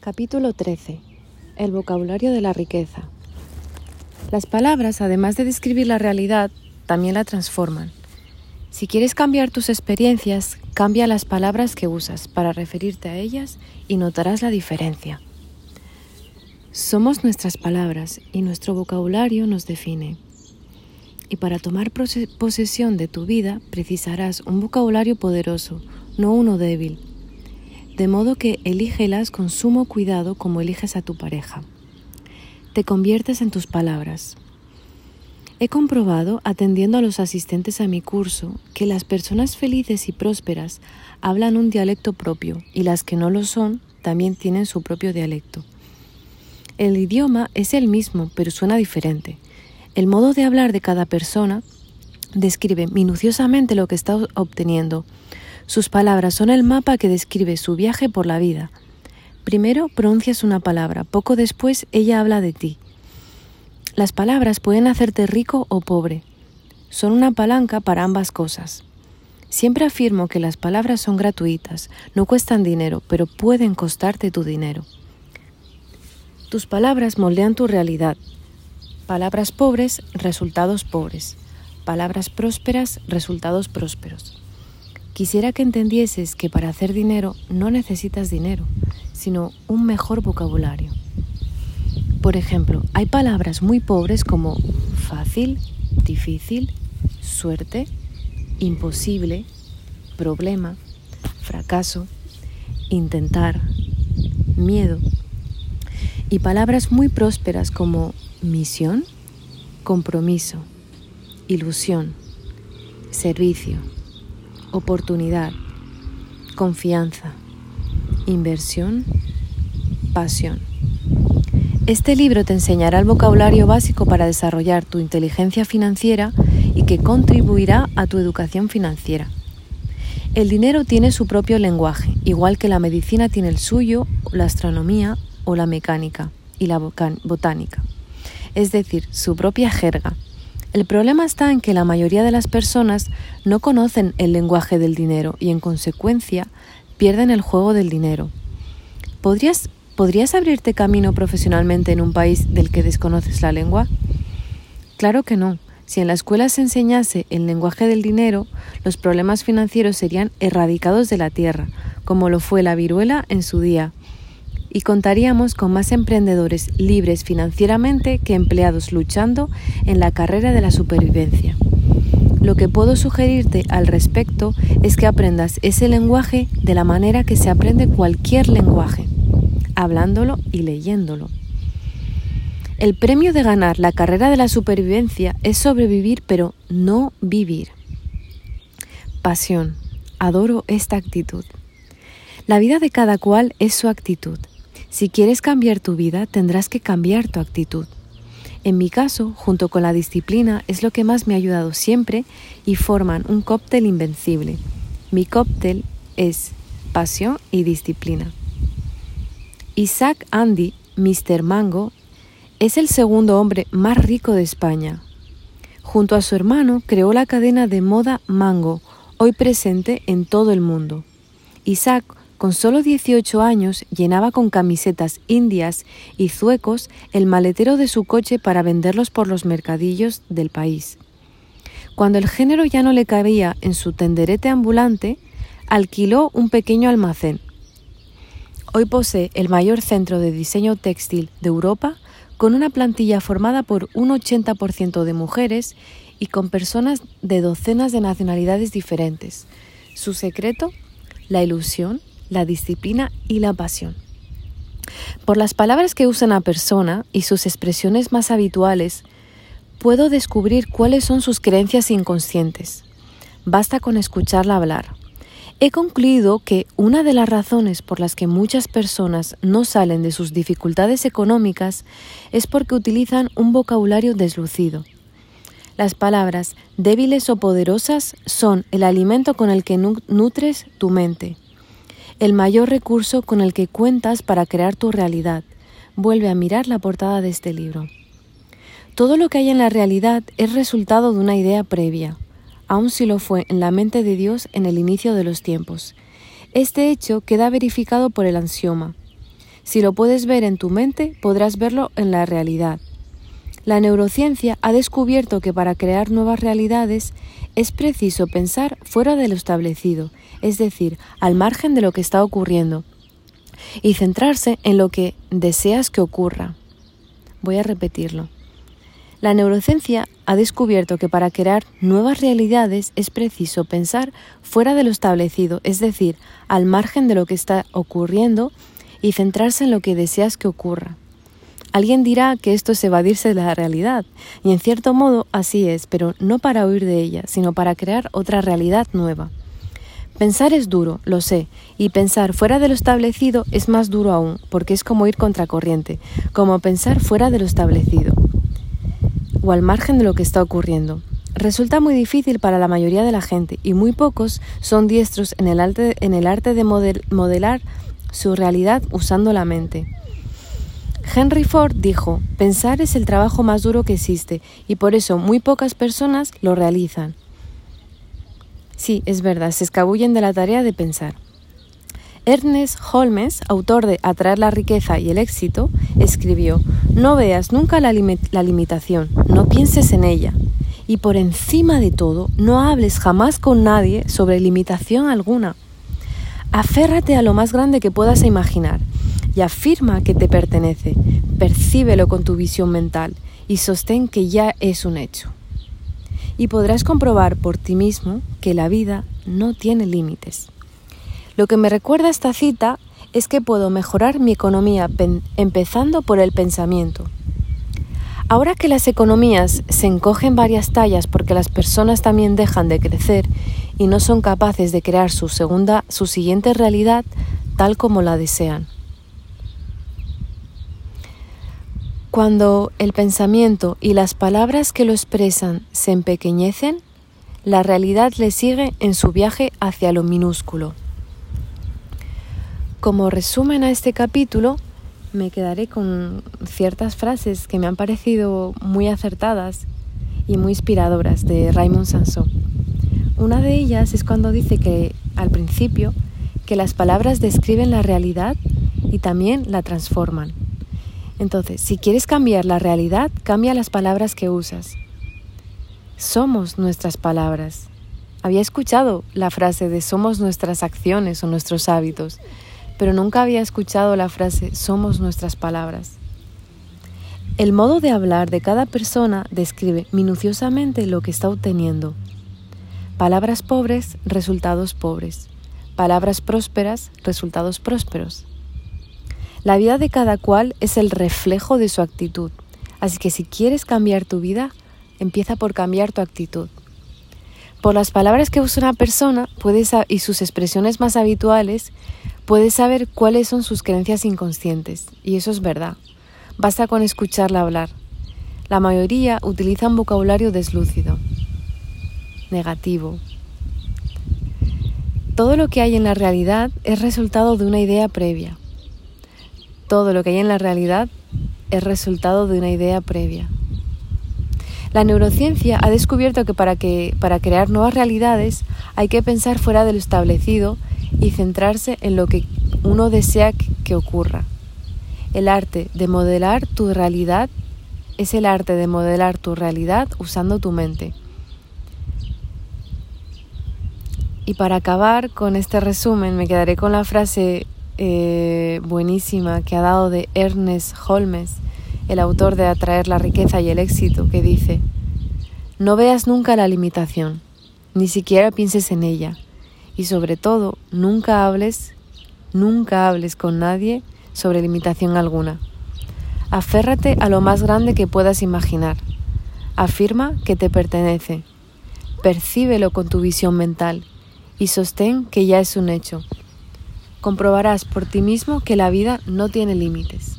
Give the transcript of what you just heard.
Capítulo 13. El vocabulario de la riqueza. Las palabras, además de describir la realidad, también la transforman. Si quieres cambiar tus experiencias, cambia las palabras que usas para referirte a ellas y notarás la diferencia. Somos nuestras palabras y nuestro vocabulario nos define. Y para tomar posesión de tu vida precisarás un vocabulario poderoso, no uno débil de modo que elígelas con sumo cuidado como eliges a tu pareja. Te conviertes en tus palabras. He comprobado, atendiendo a los asistentes a mi curso, que las personas felices y prósperas hablan un dialecto propio y las que no lo son también tienen su propio dialecto. El idioma es el mismo, pero suena diferente. El modo de hablar de cada persona describe minuciosamente lo que está obteniendo, sus palabras son el mapa que describe su viaje por la vida. Primero pronuncias una palabra, poco después ella habla de ti. Las palabras pueden hacerte rico o pobre. Son una palanca para ambas cosas. Siempre afirmo que las palabras son gratuitas, no cuestan dinero, pero pueden costarte tu dinero. Tus palabras moldean tu realidad. Palabras pobres, resultados pobres. Palabras prósperas, resultados prósperos. Quisiera que entendieses que para hacer dinero no necesitas dinero, sino un mejor vocabulario. Por ejemplo, hay palabras muy pobres como fácil, difícil, suerte, imposible, problema, fracaso, intentar, miedo. Y palabras muy prósperas como misión, compromiso, ilusión, servicio oportunidad, confianza, inversión, pasión. Este libro te enseñará el vocabulario básico para desarrollar tu inteligencia financiera y que contribuirá a tu educación financiera. El dinero tiene su propio lenguaje, igual que la medicina tiene el suyo, la astronomía o la mecánica y la botánica, es decir, su propia jerga el problema está en que la mayoría de las personas no conocen el lenguaje del dinero y en consecuencia pierden el juego del dinero. ¿Podrías, ¿Podrías abrirte camino profesionalmente en un país del que desconoces la lengua? Claro que no. Si en la escuela se enseñase el lenguaje del dinero, los problemas financieros serían erradicados de la tierra, como lo fue la viruela en su día, y contaríamos con más emprendedores libres financieramente que empleados luchando en la carrera de la supervivencia. Lo que puedo sugerirte al respecto es que aprendas ese lenguaje de la manera que se aprende cualquier lenguaje, hablándolo y leyéndolo. El premio de ganar la carrera de la supervivencia es sobrevivir pero no vivir. Pasión. Adoro esta actitud. La vida de cada cual es su actitud. Si quieres cambiar tu vida, tendrás que cambiar tu actitud. En mi caso, junto con la disciplina, es lo que más me ha ayudado siempre y forman un cóctel invencible. Mi cóctel es pasión y disciplina. Isaac Andy, Mr. Mango, es el segundo hombre más rico de España. Junto a su hermano creó la cadena de moda Mango, hoy presente en todo el mundo. Isaac con solo 18 años llenaba con camisetas indias y zuecos el maletero de su coche para venderlos por los mercadillos del país. Cuando el género ya no le cabía en su tenderete ambulante, alquiló un pequeño almacén. Hoy posee el mayor centro de diseño textil de Europa, con una plantilla formada por un 80% de mujeres y con personas de docenas de nacionalidades diferentes. Su secreto, la ilusión, la disciplina y la pasión. Por las palabras que usa una persona y sus expresiones más habituales, puedo descubrir cuáles son sus creencias inconscientes. Basta con escucharla hablar. He concluido que una de las razones por las que muchas personas no salen de sus dificultades económicas es porque utilizan un vocabulario deslucido. Las palabras débiles o poderosas son el alimento con el que nutres tu mente el mayor recurso con el que cuentas para crear tu realidad. Vuelve a mirar la portada de este libro. Todo lo que hay en la realidad es resultado de una idea previa, aun si lo fue en la mente de Dios en el inicio de los tiempos. Este hecho queda verificado por el ansioma. Si lo puedes ver en tu mente, podrás verlo en la realidad. La neurociencia ha descubierto que para crear nuevas realidades es preciso pensar fuera de lo establecido, es decir, al margen de lo que está ocurriendo, y centrarse en lo que deseas que ocurra. Voy a repetirlo. La neurociencia ha descubierto que para crear nuevas realidades es preciso pensar fuera de lo establecido, es decir, al margen de lo que está ocurriendo y centrarse en lo que deseas que ocurra. Alguien dirá que esto es evadirse de la realidad, y en cierto modo así es, pero no para huir de ella, sino para crear otra realidad nueva. Pensar es duro, lo sé, y pensar fuera de lo establecido es más duro aún, porque es como ir contracorriente, como pensar fuera de lo establecido o al margen de lo que está ocurriendo. Resulta muy difícil para la mayoría de la gente y muy pocos son diestros en el arte, en el arte de modelar su realidad usando la mente. Henry Ford dijo, pensar es el trabajo más duro que existe y por eso muy pocas personas lo realizan. Sí, es verdad, se escabullen de la tarea de pensar. Ernest Holmes, autor de Atraer la riqueza y el éxito, escribió, No veas nunca la, la, limitación, no pienses en ella. Y por encima de todo, no hables jamás con nadie sobre limitación alguna. Aférrate a lo más grande que puedas imaginar y afirma que te pertenece. Percíbelo con tu visión mental y sostén que ya es un hecho. Y podrás comprobar por ti mismo que la vida no tiene límites. Lo que me recuerda esta cita es que puedo mejorar mi economía empezando por el pensamiento. Ahora que las economías se encogen varias tallas porque las personas también dejan de crecer y no son capaces de crear su segunda, su siguiente realidad tal como la desean. Cuando el pensamiento y las palabras que lo expresan se empequeñecen, la realidad le sigue en su viaje hacia lo minúsculo. Como resumen a este capítulo, me quedaré con ciertas frases que me han parecido muy acertadas y muy inspiradoras de Raymond Sansó. Una de ellas es cuando dice que al principio que las palabras describen la realidad y también la transforman. Entonces, si quieres cambiar la realidad, cambia las palabras que usas. Somos nuestras palabras. Había escuchado la frase de somos nuestras acciones o nuestros hábitos, pero nunca había escuchado la frase somos nuestras palabras. El modo de hablar de cada persona describe minuciosamente lo que está obteniendo. Palabras pobres, resultados pobres. Palabras prósperas, resultados prósperos. La vida de cada cual es el reflejo de su actitud. Así que si quieres cambiar tu vida, empieza por cambiar tu actitud. Por las palabras que usa una persona puedes, y sus expresiones más habituales, puedes saber cuáles son sus creencias inconscientes, y eso es verdad. Basta con escucharla hablar. La mayoría utiliza un vocabulario deslúcido, negativo. Todo lo que hay en la realidad es resultado de una idea previa. Todo lo que hay en la realidad es resultado de una idea previa. La neurociencia ha descubierto que para, crear nuevas realidades hay que pensar fuera de lo establecido y centrarse en lo que uno desea que ocurra. El arte de modelar tu realidad es el arte de modelar tu realidad usando tu mente. Y para acabar con este resumen me quedaré con la frase eh, buenísima que ha dado de Ernest Holmes, el autor de Atraer la riqueza y el éxito, que dice, no veas nunca la limitación, ni siquiera pienses en ella y sobre todo nunca hables, nunca hables con nadie sobre limitación alguna. Aférrate a lo más grande que puedas imaginar. Afirma que te pertenece. Percíbelo con tu visión mental y sostén que ya es un hecho. Comprobarás por ti mismo que la vida no tiene límites.